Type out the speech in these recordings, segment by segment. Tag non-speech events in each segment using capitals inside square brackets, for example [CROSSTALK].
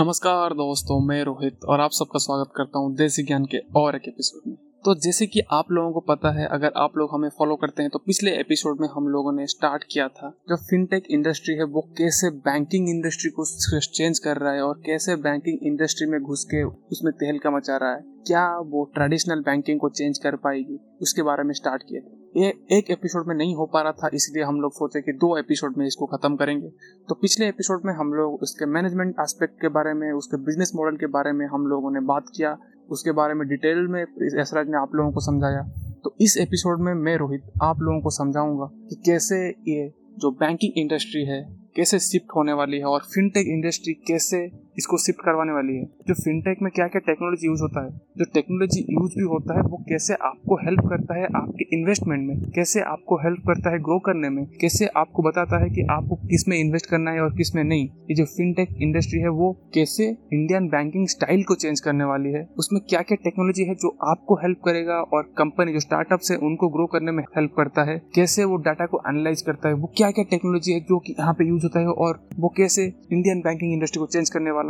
नमस्कार दोस्तों, मैं रोहित और आप सबका स्वागत करता हूँ देसी ज्ञान के और एक एपिसोड में। तो जैसे कि आप लोगों को पता है, अगर आप लोग हमें फॉलो करते हैं तो पिछले एपिसोड में हम लोगों ने स्टार्ट किया था जो फिनटेक इंडस्ट्री है, वो कैसे बैंकिंग इंडस्ट्री को चेंज कर रहा है और कैसे बैंकिंग इंडस्ट्री में घुस के उसमें तहलका मचा रहा है। क्या वो ट्रेडिशनल बैंकिंग को चेंज कर पाएगी? उसके बारे में स्टार्ट किया थे। ये एक एपिसोड में नहीं हो पा रहा था, इसलिए हम लोग सोचे कि दो एपिसोड में इसको खत्म करेंगे। तो पिछले एपिसोड में हम लोग उसके मैनेजमेंट एस्पेक्ट के बारे में, उसके बिज़नेस मॉडल के बारे में हम लोगों ने बात किया। उसके बारे में डिटेल में ऐसराज ने आप लोगों को समझाया। तो इस एपिसोड में मैं रोहित आप लोगों को समझाऊँगा कि कैसे ये जो बैंकिंग इंडस्ट्री है, कैसे शिफ्ट होने वाली है और फिनटेक इंडस्ट्री कैसे इसको शिफ्ट करवाने वाली है। जो फिनटेक में क्या क्या टेक्नोलॉजी यूज़ होता है, जो टेक्नोलॉजी यूज़ भी होता है, वो कैसे आपको हेल्प करता है आपके इन्वेस्टमेंट में, कैसे आपको हेल्प करता है ग्रो करने में, कैसे आपको बताता है कि आपको किसमें इन्वेस्ट करना है और किसमें नहीं। ये जो फिनटेक इंडस्ट्री है, वो कैसे इंडियन बैंकिंग स्टाइल को चेंज करने वाली है। उसमें क्या क्या टेक्नोलॉजी है जो आपको हेल्प करेगा और कंपनी जो स्टार्टअप है, उनको ग्रो करने में हेल्प करता है। कैसे वो डाटा को एनालाइज करता है। वो क्या क्या टेक्नोलॉजी है जो कि यहाँ पे यूज़ होता है और वो कैसे इंडियन बैंकिंग इंडस्ट्री को चेंज करने वाला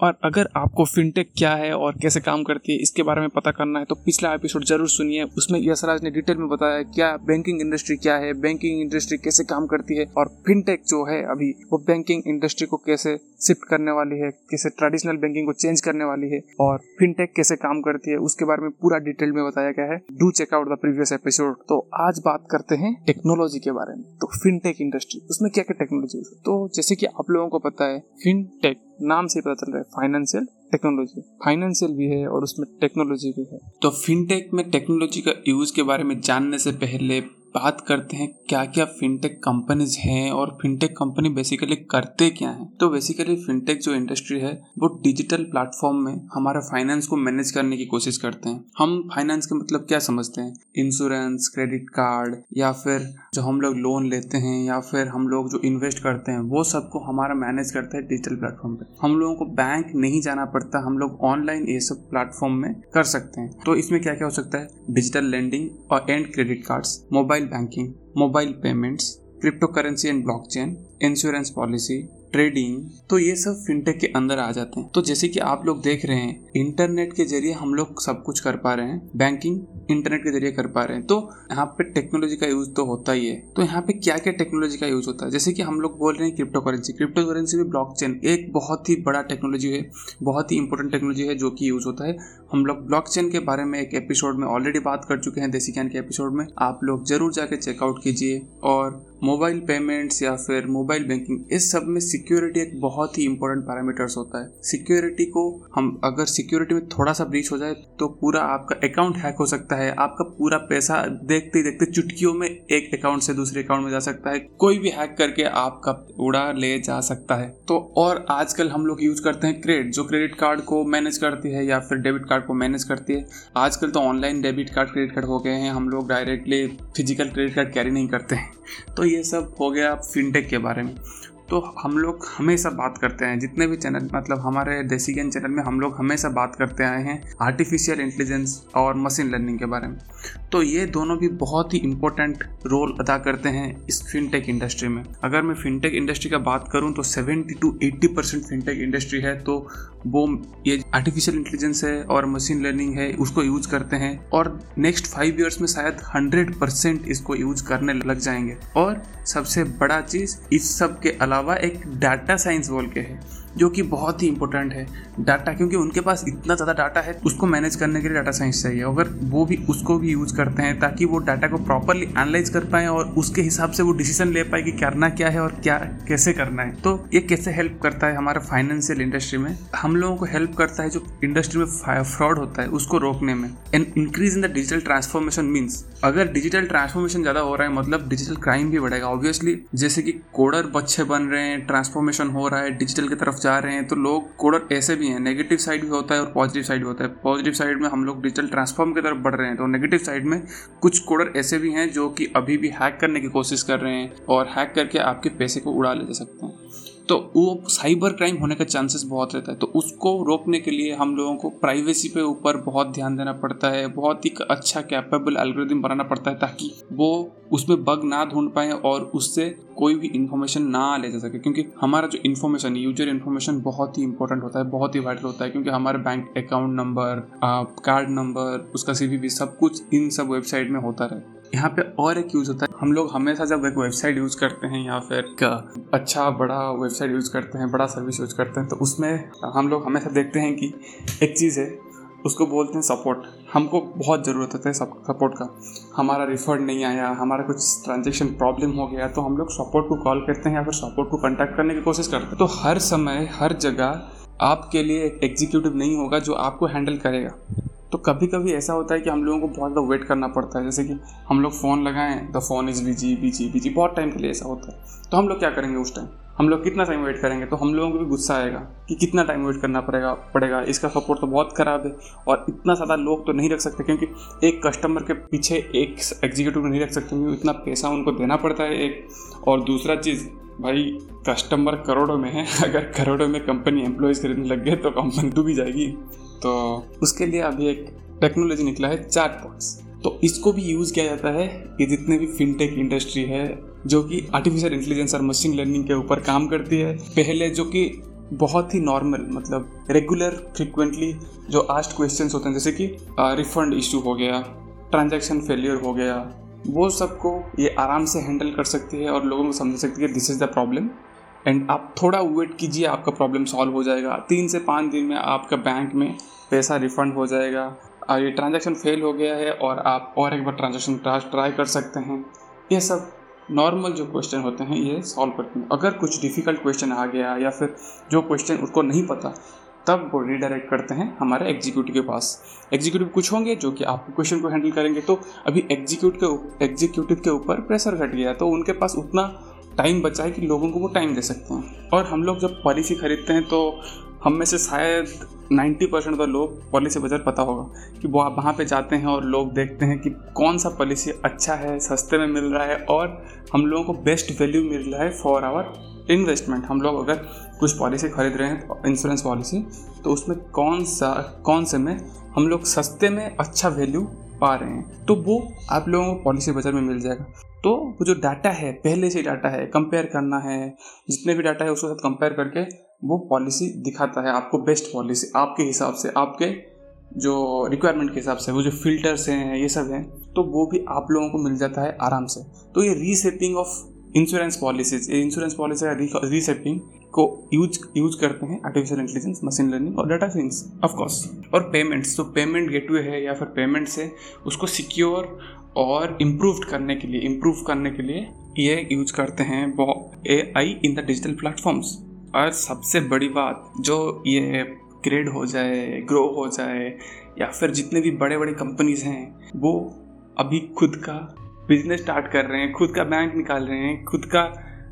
और अगर आपको फिनटेक क्या है और कैसे काम करती है, इसके बारे में पता करना है तो पिछला एपिसोड ज़रूर सुनिए। उसमें यशराज ने डिटेल में बताया क्या बैंकिंग इंडस्ट्री क्या है बैंकिंग इंडस्ट्री कैसे काम करती है और फिनटेक जो है अभी, वो बैंकिंग इंडस्ट्री को कैसे शिफ्ट करने वाली है, कैसे ट्रेडिशनल बैंकिंग को चेंज करने वाली है और फिनटेक कैसे काम करती है, उसके बारे में पूरा डिटेल में बताया गया है। Do checkout the previous episode तो आज बात करते हैं टेक्नोलॉजी के बारे में। तो फिनटेक इंडस्ट्री उसमें क्या क्या टेक्नोलॉजी तो जैसे कि आप लोगों को पता है फिनटेक नाम से पता चल रहा है फाइनेंशियल टेक्नोलॉजी फाइनेंशियल भी है और उसमें टेक्नोलॉजी भी है। तो फिनटेक में टेक्नोलॉजी का यूज़ के बारे में जानने से पहले बात करते हैं क्या क्या फिनटेक कंपनीज़ हैं और फिनटेक कंपनी बेसिकली करते क्या हैं? तो बेसिकली फिनटेक जो इंडस्ट्री है, वो डिजिटल प्लेटफॉर्म में हमारा फाइनेंस को मैनेज करने की कोशिश करते हैं। हम फाइनेंस के मतलब क्या समझते हैं? इंश्योरेंस क्रेडिट कार्ड या फिर जो हम लोग लोन लेते हैं या फिर हम लोग जो इन्वेस्ट करते हैं, वो सबको हमारा मैनेज करता है डिजिटल प्लेटफॉर्म पे। हम लोगों को बैंक नहीं जाना पड़ता, हम लोग ऑनलाइन ये सब प्लेटफॉर्म में कर सकते हैं। तो इसमें क्या क्या हो सकता है? डिजिटल लेंडिंग और and credit cards mobile banking, mobile payments crypto currency and blockchain, insurance policy, trading तो ये सब फिनटेक के अंदर आ जाते हैं। तो जैसे कि आप लोग देख रहे हैं, इंटरनेट के ज़रिए हम लोग सब कुछ कर पा रहे हैं, बैंकिंग इंटरनेट के ज़रिए कर पा रहे हैं। तो यहाँ पे टेक्नोलॉजी का यूज़ तो होता ही है। तो यहाँ पे क्या क्या टेक्नोलॉजी का यूज़ होता है? जैसे कि हम लोग बोल रहे हैं क्रिप्टो करेंसी क्रिप्टो करेंसी में ब्लॉकचेन एक बहुत ही बड़ा टेक्नोलॉजी है, बहुत ही इंपॉर्टेंट टेक्नोलॉजी है जो कि यूज़ होता है। हम लोग ब्लॉकचेन के बारे में एक एपिसोड में ऑलरेडी बात कर चुके हैं, देसी ज्ञान के एपिसोड में। आप लोग ज़रूर जाके चेकआउट कीजिए और मोबाइल पेमेंट्स या फिर मोबाइल बैंकिंग इस सब में सिक्योरिटी एक बहुत ही इंपॉर्टेंट पैरामीटर्स होता है। सिक्योरिटी को हम, अगर सिक्योरिटी में थोड़ा सा ब्रीच हो जाए तो पूरा आपका अकाउंट हैक हो सकता है। आपका पूरा पैसा देखते देखते चुटकियों में एक अकाउंट से दूसरे अकाउंट में जा सकता है। कोई भी हैक करके आपका उड़ा ले जा सकता है। तो और आजकल हम लोग यूज़ करते हैं क्रेडिट जो क्रेडिट कार्ड को मैनेज करती है या फिर डेबिट कार्ड को मैनेज करती है। आजकल तो online debit card credit card हो गए हैं। हम लोग directly physical credit card carry नहीं करते हैं। तो ये सब हो गया फिनटेक के बारे में। तो हम लोग हमेशा बात करते हैं, जितने भी चैनल मतलब हमारे देसी ज्ञान चैनल में हम लोग हमेशा बात करते आए हैं आर्टिफिशियल इंटेलिजेंस और मशीन लर्निंग के बारे में। तो ये दोनों भी बहुत ही इंपॉर्टेंट रोल अदा करते हैं इस फिनटेक इंडस्ट्री में। अगर मैं फिनटेक इंडस्ट्री का बात करूँ तो 70 टू 80 परसेंट फिनटेक इंडस्ट्री है तो वो ये आर्टिफिशियल इंटेलिजेंस है और मशीन लर्निंग है, उसको यूज़ करते हैं और नेक्स्ट फाइव ईयर्स में शायद हंड्रेड परसेंट इसको यूज़ करने लग जाएँगे। और सबसे बड़ा चीज़ इस सब के अलावा एक डाटा साइंस बोल के है। जो कि बहुत ही इंपॉर्टेंट है डाटा क्योंकि उनके पास इतना ज़्यादा डाटा है, उसको मैनेज करने के लिए डाटा साइंस चाहिए। अगर वो भी उसको भी यूज़ करते हैं, ताकि वो डाटा को प्रॉपरली एनालाइज कर पाए और उसके हिसाब से वो डिसीज़न ले पाए कि करना क्या है और क्या कैसे करना है। तो ये कैसे हेल्प करता है हमारे फाइनेंशियल इंडस्ट्री में? हम लोगों को हेल्प करता है जो इंडस्ट्री में फ्रॉड होता है, उसको रोकने में। And increase in the digital transformation means अगर डिजिटल ट्रांसफॉर्मेशन ज़्यादा हो रहा है मतलब डिजिटल क्राइम भी बढ़ेगा। ऑब्वियसली जैसे कि कोडर बच्चे बन रहे हैं ट्रांसफॉर्मेशन हो रहा है डिजिटल की तरफ़ जा रहे हैं तो लोग कोडर ऐसे भी हैं नेगेटिव साइड भी होता है और पॉजिटिव साइड भी होता है। पॉजिटिव साइड में हम लोग डिजिटल ट्रांसफॉर्म की तरफ़ बढ़ रहे हैं तो नेगेटिव साइड में कुछ कोडर ऐसे भी हैं जो कि अभी भी हैक करने की कोशिश कर रहे हैं और हैक करके आपके पैसे को उड़ा ले जा सकते हैं। तो वो साइबर क्राइम होने का चांसेस बहुत रहता है। तो उसको रोकने के लिए हम लोगों को प्राइवेसी पे ऊपर बहुत ध्यान देना पड़ता है। बहुत ही अच्छा कैपेबल एल्गोरिदम बनाना पड़ता है ताकि वो उसमें बग ना ढूंढ पाए और उससे कोई भी इंफॉर्मेशन ना ले जा सके। क्योंकि हमारा जो इन्फॉर्मेशन यूज़र इन्फॉर्मेशन बहुत ही इंपॉर्टेंट होता है, बहुत ही वाइटल होता है। क्योंकि हमारे bank account number card number उसका सी सब कुछ इन सब वेबसाइट में होता रहे यहाँ पे और एक यूज़ होता है। हम लोग हमेशा जब एक वेबसाइट यूज़ करते हैं या फिर अच्छा बड़ा वेबसाइट यूज़ करते हैं, बड़ा सर्विस यूज़ करते हैं तो उसमें हम लोग हमेशा देखते हैं कि एक चीज़ है, उसको बोलते हैं सपोर्ट हमको बहुत ज़रूरत होता है सपोर्ट का। हमारा रिफंड नहीं आया, हमारा कुछ ट्रांजेक्शन प्रॉब्लम हो गया तो हम लोग सपोर्ट को कॉल करते हैं या फिर सपोर्ट को कॉन्टैक्ट करने की कोशिश करते हैं। तो हर समय, हर जगह आपके लिए एक एग्जीक्यूटिव नहीं होगा जो आपको हैंडल करेगा। तो कभी कभी ऐसा होता है कि हम लोगों को बहुत ज़्यादा वेट करना पड़ता है। जैसे कि हम लोग फ़ोन लगाएँ the phone is busy busy busy बहुत टाइम के लिए ऐसा होता है। तो हम लोग क्या करेंगे उस टाइम हम लोग कितना टाइम वेट करेंगे? तो हम लोगों को भी गुस्सा आएगा कि कितना टाइम वेट करना पड़ेगा पड़ेगा। इसका सपोर्ट तो बहुत ख़राब है और इतना ज़्यादा लोग तो नहीं रख सकते क्योंकि एक कस्टमर के पीछे एक एग्जीक्यूटिव नहीं रख सकते क्योंकि इतना पैसा उनको देना पड़ता है एक। और दूसरा चीज़, भाई कस्टमर करोड़ों में है। [LAUGHS] अगर करोड़ों में कंपनी एम्प्लॉयज़ खरीदने लग गए तो कंपनी डूबी जाएगी। तो उसके लिए अभी एक टेक्नोलॉजी निकला है चार्ट पॉट्स तो इसको भी यूज़ किया जाता है कि जितने भी फिनटेक इंडस्ट्री है, जो कि आर्टिफिशियल इंटेलिजेंस और मशीन लर्निंग के ऊपर काम करती है, पहले जो कि बहुत ही नॉर्मल मतलब रेगुलर फ्रिक्वेंटली जो आस्ट क्वेश्चंस होते हैं, जैसे कि रिफंड इशू हो गया ट्रांजैक्शन फेलियर हो गया, वो सबको ये आराम से हैंडल कर सकती है और लोगों को समझ सकती है this is the problem and आप थोड़ा वेट कीजिए, आपका प्रॉब्लम सॉल्व हो जाएगा। तीन से पाँच दिन में आपका बैंक में पैसा रिफंड हो जाएगा। और ये ट्रांजेक्शन फेल हो गया है और आप और एक बार ट्रांजेक्शन ट्राई कर सकते हैं। ये सब नॉर्मल जो क्वेश्चन होते हैं, ये सॉल्व करते हैं। अगर कुछ डिफ़िकल्ट क्वेश्चन आ गया या फिर जो क्वेश्चन उसको नहीं पता, तब वो रिडायरेक्ट करते हैं हमारे एग्जीक्यूटिव के पास। एग्जीक्यूटिव कुछ होंगे जो कि आपके क्वेश्चन को हैंडल करेंगे। तो अभी एग्जीक्यूट के एग्जीक्यूटिव के ऊपर प्रेशर घट गया तो उनके पास उतना टाइम बचा है कि लोगों को वो टाइम दे सकते हैं। और हम लोग जब पॉलिसी खरीदते हैं तो हम में से शायद 90 परसेंट तो लोग पॉलिसी बजट पता होगा कि वो आप वहाँ पे जाते हैं और लोग देखते हैं कि कौन सा पॉलिसी अच्छा है, सस्ते में मिल रहा है और हम लोगों को बेस्ट वैल्यू मिल रहा है फॉर आवर इन्वेस्टमेंट। हम लोग अगर कुछ पॉलिसी खरीद रहे हैं इंश्योरेंस पॉलिसी तो उसमें कौन सा, कौन से में हम लोग सस्ते में अच्छा वैल्यू पा रहे हैं। तो वो आप लोगों को पॉलिसी बाज़ार में मिल जाएगा। तो वो जो डाटा है, पहले से डाटा है कंपेयर करना है, जितने भी डाटा है उसके साथ कंपेयर करके वो पॉलिसी दिखाता है, आपको बेस्ट पॉलिसी आपके हिसाब से, आपके जो रिक्वायरमेंट के हिसाब से, वो जो फिल्टर्स हैं, ये सब हैं तो वो भी आप लोगों को मिल जाता है आराम से। तो ये reshaping of insurance policies insurance policy का को यूज़ यूज़ करते हैं आर्टिफिशियल इंटेलिजेंस मशीन लर्निंग और डाटा साइंस ऑफकोर्स और पेमेंट्स तो पेमेंट गेटवे है या फिर पेमेंट से उसको सिक्योर और इम्प्रूव करने के लिए इम्प्रूव करने के लिए ये यूज़ करते हैं वो A I in the digital platforms और सबसे बड़ी बात, जो ये ग्रेड हो जाए ग्रो हो जाए, या फिर जितने भी बड़े बड़े कंपनीज़ हैं, वो अभी खुद का बिज़नेस स्टार्ट कर रहे हैं, खुद का बैंक निकाल रहे हैं, खुद का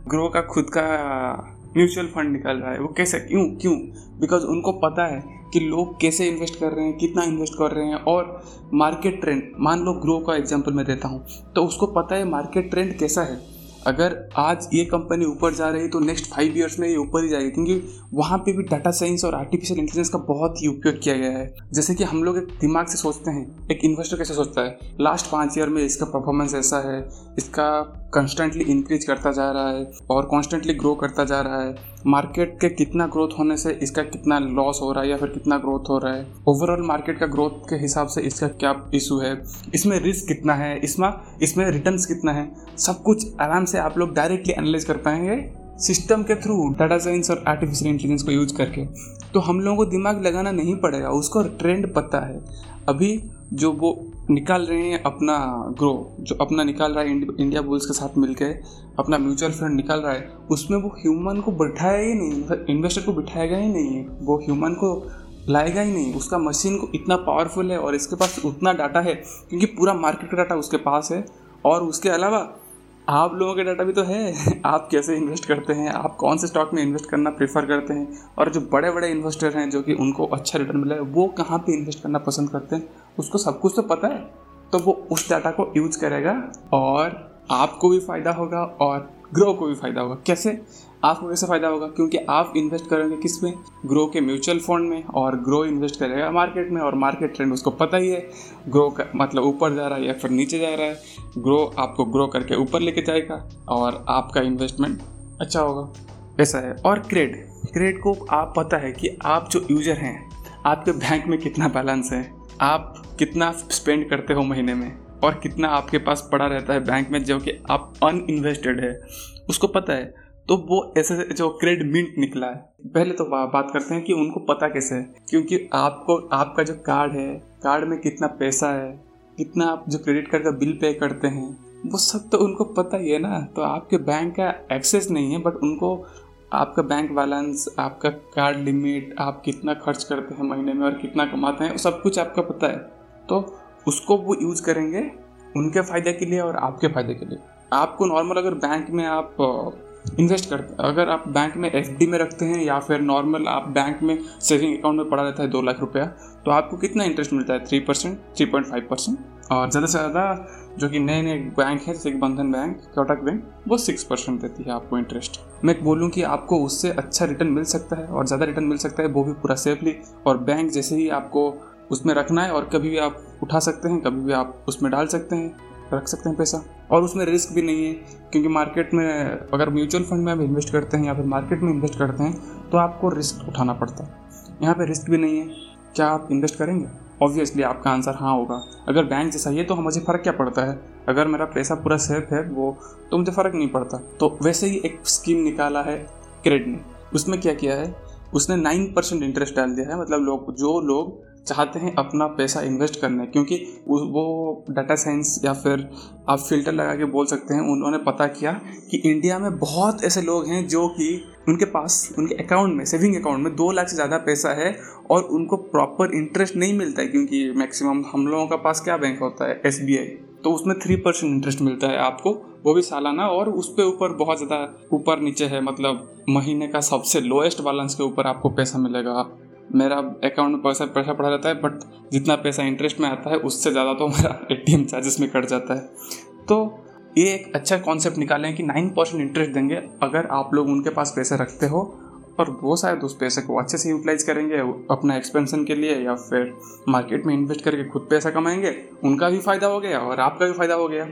ग्रो का, खुद का म्यूचुअल फंड निकाल रहा है। वो कैसे, क्यों क्यों? बिकॉज़ उनको पता है कि लोग कैसे इन्वेस्ट कर रहे हैं, कितना इन्वेस्ट कर रहे हैं और मार्केट ट्रेंड मान लो ग्रो का एग्ज़ाम्पल मैं देता हूँ तो उसको पता है मार्केट ट्रेंड कैसा है? अगर आज ये कंपनी ऊपर जा रही है तो नेक्स्ट फाइव ईयर्स में ये ऊपर ही जाएगी, क्योंकि वहाँ पे भी डाटा साइंस और आर्टिफिशियल इंटेलिजेंस का बहुत ही उपयोग किया गया है। जैसे कि हम लोग एक दिमाग से सोचते हैं, एक इन्वेस्टर कैसे सोचता है? लास्ट पाँच ईयर में इसका परफॉर्मेंस ऐसा है, इसका कंस्टेंटली इंक्रीज करता जा रहा है और कॉन्स्टेंटली ग्रो करता जा रहा है। मार्केट के कितना ग्रोथ होने से इसका कितना लॉस हो रहा है या फिर कितना ग्रोथ हो रहा है? ओवरऑल मार्केट का ग्रोथ के हिसाब से इसका क्या इशू है? इसमें रिस्क कितना है? इसमें इसमें रिटर्न कितना है? सब कुछ आराम से आप लोग डायरेक्टली एनालाइज कर पाएँगे सिस्टम के थ्रू डाटा साइंस और आर्टिफिशियल इंटेलिजेंस को यूज़ करके। तो हम लोगों को दिमाग लगाना नहीं पड़ेगा, उसको ट्रेंड पता है। अभी जो वो निकाल रहे हैं अपना ग्रो जो अपना निकाल रहा है इंडिया बुल्स के साथ मिलकर अपना म्यूचुअल फंड निकाल रहा है, उसमें वो ह्यूमन को बैठाया ही नहीं मतलब इन्वेस्टर को बिठाएगा ही नहीं है वो ह्यूमन को लाएगा ही नहीं, उसका मशीन को इतना पावरफुल है और इसके पास उतना डाटा है, क्योंकि पूरा मार्केट का डाटा उसके पास है, और उसके अलावा आप लोगों के डाटा भी तो है। [LAUGHS] आप कैसे इन्वेस्ट करते हैं? आप कौन से स्टॉक में इन्वेस्ट करना प्रेफर करते हैं? और जो बड़े बड़े इन्वेस्टर हैं जो कि उनको अच्छा रिटर्न मिला है, वो कहाँ पे इन्वेस्ट करना पसंद करते हैं? उसको सब कुछ तो पता है। तो वो उस डाटा को यूज़ करेगा और आपको भी फ़ायदा होगा और ग्रो को भी फ़ायदा होगा। कैसे? आपको कैसे फ़ायदा होगा, क्योंकि आप इन्वेस्ट करेंगे किसमें ग्रो के म्यूचुअल फंड में और ग्रो इन्वेस्ट करेगा मार्केट में और मार्केट ट्रेंड उसको पता ही है। ग्रो का मतलब ऊपर जा रहा है या फिर नीचे जा रहा है। ग्रो आपको ग्रो करके ऊपर लेके जाएगा और आपका इन्वेस्टमेंट अच्छा होगा। ऐसा है। और क्रेड क्रेड को आप पता है कि आप जो यूज़र हैं, आपके बैंक में कितना बैलेंस है। आप कितना स्पेंड करते हो महीने में और कितना आपके पास पड़ा रहता है बैंक में जो कि आप अनइन्वेस्टेड है। उसको पता है। तो वो ऐसे जो क्रेड मिंट निकला है। पहले तो बात करते हैं कि उनको पता कैसे है? क्योंकि आपको, आपका जो कार्ड है कार्ड में कितना पैसा है, कितना आप जो क्रेडिट कार्ड का बिल पे करते हैं, वो सब तो उनको पता ही है ना। तो आपके बैंक का एक्सेस नहीं है बट उनको आपका बैंक बैलेंस आपका कार्ड लिमिट आप कितना खर्च करते हैं महीने में और कितना कमाते हैं सब कुछ आपका पता है। तो उसको वो यूज़ करेंगे उनके फ़ायदे के लिए और आपके फ़ायदे के लिए। आपको नॉर्मल अगर बैंक में आप इन्वेस्ट करते अगर आप बैंक में एफडी में रखते हैं या फिर नॉर्मल आप बैंक में सेविंग अकाउंट में पड़ा रहता है दो लाख रुपया तो आपको कितना इंटरेस्ट मिलता है? Three percent three point five percent और ज़्यादा से ज़्यादा जो कि नए नए बैंक है, जैसे बंधन बैंक, कोटक बैंक, वो सिक्स परसेंट देती है आपको इंटरेस्ट मैं बोलूँ कि आपको उससे अच्छा रिटर्न मिल सकता है और ज़्यादा रिटर्न मिल सकता है, वो भी पूरा सेफली और बैंक जैसे ही आपको उसमें रखना है और कभी भी आप उठा सकते हैं, कभी भी आप उसमें डाल सकते हैं रख सकते हैं पैसा। और उसमें रिस्क भी नहीं है, क्योंकि मार्केट में अगर म्यूचुअल फंड में आप इन्वेस्ट करते हैं या फिर मार्केट में इन्वेस्ट करते हैं तो आपको रिस्क उठाना पड़ता है। यहाँ पर रिस्क भी नहीं है। क्या आप इन्वेस्ट करेंगे? ऑब्वियसली आपका आंसर हाँ होगा। अगर बैंक जैसा है तो मुझे फ़र्क क्या पड़ता है? अगर मेरा पैसा पूरा सेफ़ है, वो तो मुझे फ़र्क नहीं पड़ता। तो वैसे ही एक स्कीम निकाला है क्रेडिट ने। उसमें क्या किया है? उसने नाइन परसेंट इंटरेस्ट डाल दिया है। मतलब लोग, जो लोग चाहते हैं अपना पैसा इन्वेस्ट करने, क्योंकि वो डाटा साइंस या फिर आप फ़िल्टर लगा के बोल सकते हैं, उन्होंने पता किया कि इंडिया में बहुत ऐसे लोग हैं जो कि उनके पास, उनके अकाउंट में सेविंग अकाउंट में दो लाख से ज़्यादा पैसा है और उनको प्रॉपर इंटरेस्ट नहीं मिलता है, क्योंकि मैक्सिमम हम लोगों का पास क्या बैंक होता है? एसबीआई तो उसमें थ्री परसेंट इंटरेस्ट मिलता है आपको, वो भी सालाना और उस पर ऊपर बहुत ज़्यादा ऊपर नीचे है मतलब महीने का सबसे लोएस्ट बैलेंस के ऊपर आपको पैसा मिलेगा। मेरा अकाउंट में पैसा पैसा पड़ा रहता है बट जितना पैसा इंटरेस्ट में आता है, उससे ज़्यादा तो मेरा एटीएम चार्जेस में कट जाता है। तो ये एक अच्छा कॉन्सेप्ट निकाले कि नाइन परसेंट इंटरेस्ट देंगे अगर आप लोग उनके पास पैसे रखते हो, और वो शायद उस पैसे को अच्छे से यूटिलाइज करेंगे, अपना एक्सपेंशन के लिए, या फिर मार्केट में इन्वेस्ट करके खुद पैसा कमाएँगे, उनका भी फ़ायदा हो गया, और आपका भी फ़ायदा हो गया।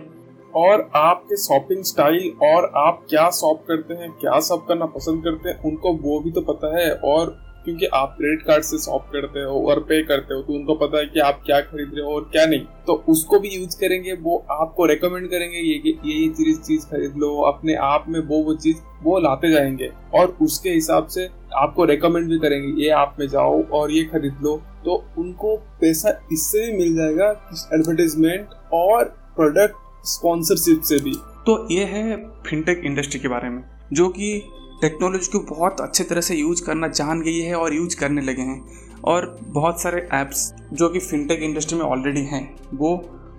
और आपके शॉपिंग स्टाइल और आप क्या शॉप करते हैं, क्या शॉप करना पसंद करते हैं, उनको वो भी तो पता है, और क्योंकि आप क्रेडिट कार्ड से शॉप करते हो और पे करते हो तो उनको पता है कि आप क्या खरीद रहे हो और क्या नहीं। तो उसको भी यूज़ करेंगे, वो आपको रेकमेंड करेंगे ये ये ये चीज़ चीज़ खरीद लो, अपने आप में वो वो चीज़, वो लाते जाएँगे। और उसके हिसाब से आपको रेकमेंड भी करेंगे, ये आप में जाओ और ये खरीद लो। तो उनको पैसा इससे भी मिल जाएगा एडवर्टीजमेंट और प्रोडक्ट स्पॉन्सरशिप से भी। तो ये है फिनटेक इंडस्ट्री के बारे में, जो कि टेक्नोलॉजी को बहुत अच्छे तरह से यूज़ करना जान गई है और यूज़ करने लगे हैं। और बहुत सारे ऐप्स जो कि फिनटेक इंडस्ट्री में ऑलरेडी हैं, वो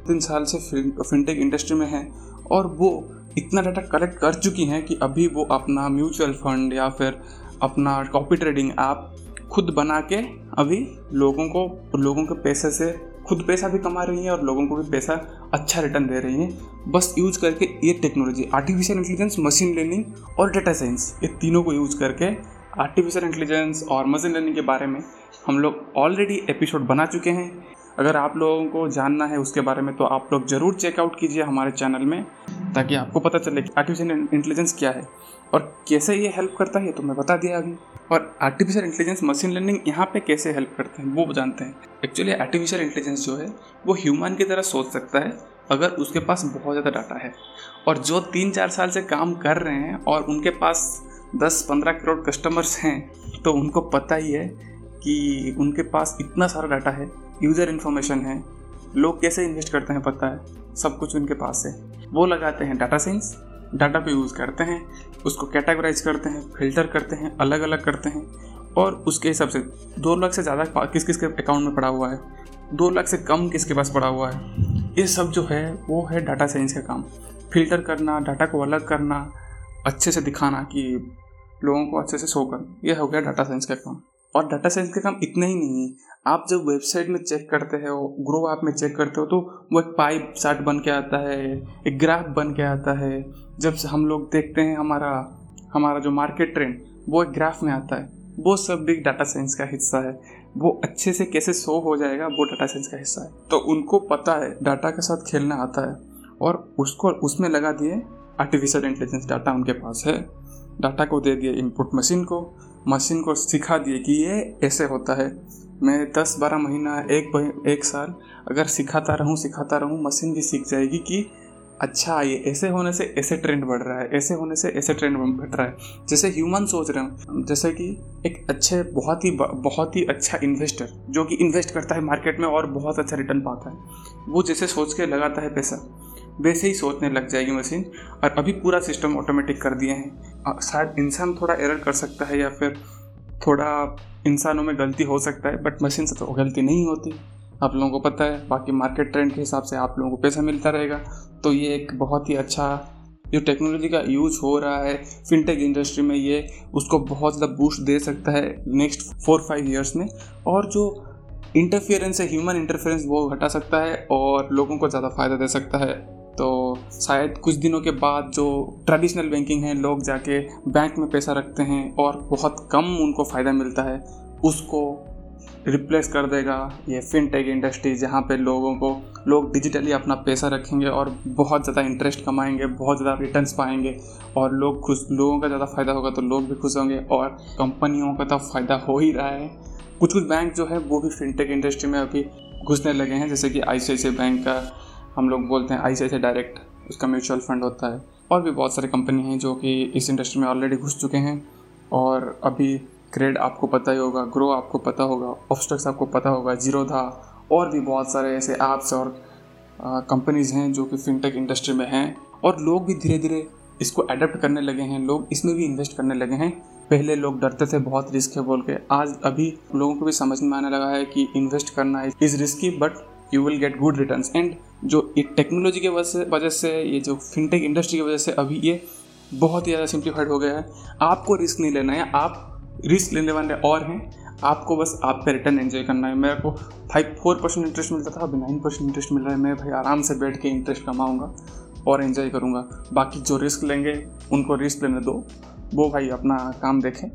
तीन साल से फिनटेक इंडस्ट्री में हैं और वो इतना डाटा कलेक्ट कर चुकी हैं कि अभी वो अपना म्यूचुअल फंड या फिर अपना कॉपी ट्रेडिंग ऐप खुद बना के अभी लोगों को, लोगों के पैसे से खुद पैसा भी कमा रही हैं और लोगों को भी पैसा अच्छा रिटर्न दे रही हैं। बस यूज़ करके ये technology artificial intelligence machine learning और डेटा साइंस ये तीनों को यूज़ करके आर्टिफिशियल इंटेलिजेंस और मशीन लर्निंग के बारे में हम लोग ऑलरेडी एपिसोड बना चुके हैं। अगर आप लोगों को जानना है उसके बारे में तो आप लोग ज़रूर चेकआउट कीजिए हमारे चैनल में, ताकि आपको पता चले कि आर्टिफिशियल इंटेलिजेंस क्या है और कैसे ये हेल्प करता है तो मैं बता दिया अभी। और आर्टिफिशियल इंटेलिजेंस मशीन लर्निंग यहाँ पे कैसे हेल्प करते हैं, वो जानते हैं। एक्चुअली आर्टिफिशियल इंटेलिजेंस जो है, वो ह्यूमन की तरह सोच सकता है, अगर उसके पास बहुत ज़्यादा डाटा है। और जो तीन चार साल से काम कर रहे हैं और उनके पास दस पंद्रह करोड़ कस्टमर्स हैं तो उनको पता ही है कि उनके पास इतना सारा डाटा है यूज़र इन्फॉर्मेशन है, लोग कैसे इन्वेस्ट करते हैं पता है? सब कुछ उनके पास है। वो लगाते हैं डाटा साइंस, डाटा को यूज़ करते हैं, उसको कैटेगराइज करते हैं, फ़िल्टर करते हैं अलग अलग करते हैं, और उसके हिसाब से दो लाख से ज़्यादा किस किस के अकाउंट में पड़ा हुआ है, दो लाख से कम किसके पास पड़ा हुआ है, ये सब जो है, वो है डाटा साइंस का काम। फ़िल्टर करना, डाटा को अलग करना, अच्छे से दिखाना कि लोगों को अच्छे से शो करना यह हो गया डाटा साइंस का काम। और डाटा साइंस का काम इतना ही नहीं है। आप जब वेबसाइट में चेक करते हो ग्रो ऐप में चेक करते हो तो वो एक पाइप चार्ट बन के आता है, एक ग्राफ बन के आता है। जब हम लोग देखते हैं हमारा हमारा जो मार्केट ट्रेंड वो एक ग्राफ में आता है। वो सब भी डाटा साइंस का हिस्सा है। वो अच्छे से कैसे शो हो जाएगा, वो डाटा साइंस का हिस्सा है। तो उनको पता है डाटा के साथ खेलना आता है। और उसको उसमें लगा दिए आर्टिफिशियल इंटेलिजेंस डाटा उनके पास है। डाटा को दे दिए इनपुट मशीन को। मशीन को सिखा दिए कि ये ऐसे होता है। मैं दस बारह महीना, एक एक साल अगर सिखाता रहूँ सिखाता रहूँ, मशीन भी सीख जाएगी कि अच्छा ये ऐसे होने से ऐसे ट्रेंड बढ़ रहा है, ऐसे होने से ऐसे ट्रेंड बढ़ रहा है। जैसे ह्यूमन सोच रहे हैं, जैसे कि एक अच्छे, बहुत ही बहुत ही अच्छा इन्वेस्टर जो कि इन्वेस्ट करता है मार्केट में और बहुत अच्छा रिटर्न पाता है, वो जैसे सोच के लगाता है पैसा। वैसे ही सोचने लग जाएगी मशीन, और अभी पूरा सिस्टम ऑटोमेटिक कर दिए हैं। शायद इंसान थोड़ा एरर कर सकता है या फिर थोड़ा इंसानों में गलती हो सकता है बट मशीन से तो गलती नहीं होती। आप लोगों को पता है, बाकी मार्केट ट्रेंड के हिसाब से आप लोगों को पैसा मिलता रहेगा। तो ये एक बहुत ही अच्छा जो टेक्नोलॉजी का यूज़ हो रहा है फिनटेक इंडस्ट्री में ये उसको बहुत ज़्यादा बूस्ट दे सकता है नेक्स्ट फोर फाइव ईयर्स में। और जो इंटरफेरेंस है ह्यूमन इंटरफेरेंस वो घटा सकता है और लोगों को ज़्यादा फ़ायदा दे सकता है। तो शायद कुछ दिनों के बाद जो ट्रेडिशनल बैंकिंग है, लोग जाके बैंक में पैसा रखते हैं और बहुत कम उनको फ़ायदा मिलता है, उसको रिप्लेस कर देगा ये फिनटेक इंडस्ट्री जहाँ पे लोगों को, लोग डिजिटली अपना पैसा रखेंगे और बहुत ज़्यादा इंटरेस्ट कमाएँगे, बहुत ज़्यादा रिटर्न्स पाएँगे और लोग खुश, लोगों का ज़्यादा फ़ायदा होगा तो लोग भी खुश होंगे और कंपनियों का तो फ़ायदा हो ही रहा है। कुछ कुछ बैंक जो है वो भी फिनटेक इंडस्ट्री में अभी घुसने लगे हैं, जैसे कि आईसीआईसीआई बैंक का हम लोग बोलते हैं आई डायरेक्ट उसका म्यूचुअल फंड होता है। और भी बहुत सारी कंपनी हैं जो कि इस इंडस्ट्री में ऑलरेडी घुस चुके हैं। और अभी क्रेड आपको पता ही होगा ग्रो आपको पता होगा ऑफस्टक्स आपको पता होगा ज़ीरो था। और भी बहुत सारे ऐसे ऐप्स और कंपनीज़ हैं जो कि फिनटेक इंडस्ट्री में हैं। और लोग भी धीरे धीरे इसको अडेप्ट करने लगे हैं। लोग इसमें भी इन्वेस्ट करने लगे हैं। पहले लोग डरते थे, बहुत रिस्क है बोल के। आज अभी लोगों को भी समझ में आने लगा है कि इन्वेस्ट करना is risky but you will get good return and जो ये टेक्नोलॉजी के वजह से ये जो फिनटेक इंडस्ट्री की वजह से अभी ये बहुत ही ज़्यादा सिंप्लीफाइड हो गया है। आपको रिस्क नहीं लेना है, आप रिस्क लेने वाले और हैं। आपको बस आप पे रिटर्न एंजॉय करना है। मेरे को फाइव फोर परसेंट इंटरेस्ट मिलता था, अभी नाइन परसेंट इंटरेस्ट मिल रहा है। मैं भाई आराम से बैठ के इंटरेस्ट कमाऊँगा और एंजॉय करूँगा। बाकी जो रिस्क लेंगे, उनको रिस्क लेने दो। वो भाई अपना काम देखें।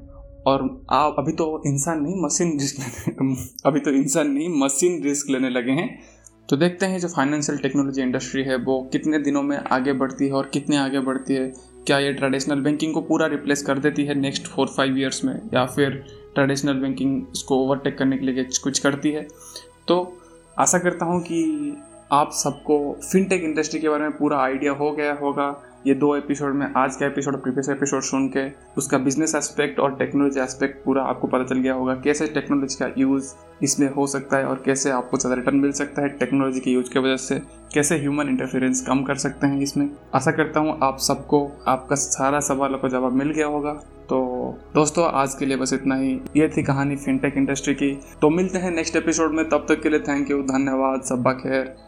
और आप, अभी तो इंसान नहीं मशीन रिस्क लेने अभी तो इंसान नहीं मशीन रिस्क लेने लगे हैं। तो देखते हैं जो फाइनेंशियल टेक्नोलॉजी इंडस्ट्री है, वो कितने दिनों में आगे बढ़ती है और कितने आगे बढ़ती है। क्या ये ट्रेडिशनल बैंकिंग को पूरा रिप्लेस कर देती है नेक्स्ट फोर फाइव ईयर्स में, या फिर ट्रेडिशनल बैंकिंग इसको ओवरटेक करने के लिए कुछ करती है? तो आशा करता हूँ कि आप सबको फिनटेक इंडस्ट्री के बारे में पूरा आइडिया हो गया होगा। ये दो एपिसोड में, आज का एपिसोड और प्रीवियस एपिसोड सुन के, उसका बिज़नेस एस्पेक्ट और टेक्नोलॉजी एस्पेक्ट पूरा आपको पता चल गया होगा कैसे टेक्नोलॉजी का यूज़ इसमें हो सकता है और कैसे आपको ज़्यादा रिटर्न मिल सकता है टेक्नोलॉजी के यूज़ की वजह से, कैसे ह्यूमन इंटरफेरेंस कम कर सकते हैं इसमें। आशा करता हूँ आप सबको, आपका सारा सवालों का जवाब मिल गया होगा। तो दोस्तों, आज के लिए बस इतना ही। ये थी कहानी फिनटेक इंडस्ट्री की। तो मिलते हैं नेक्स्ट एपिसोड में, तब तक के लिए थैंक यू धन्यवाद सब्बा खैर।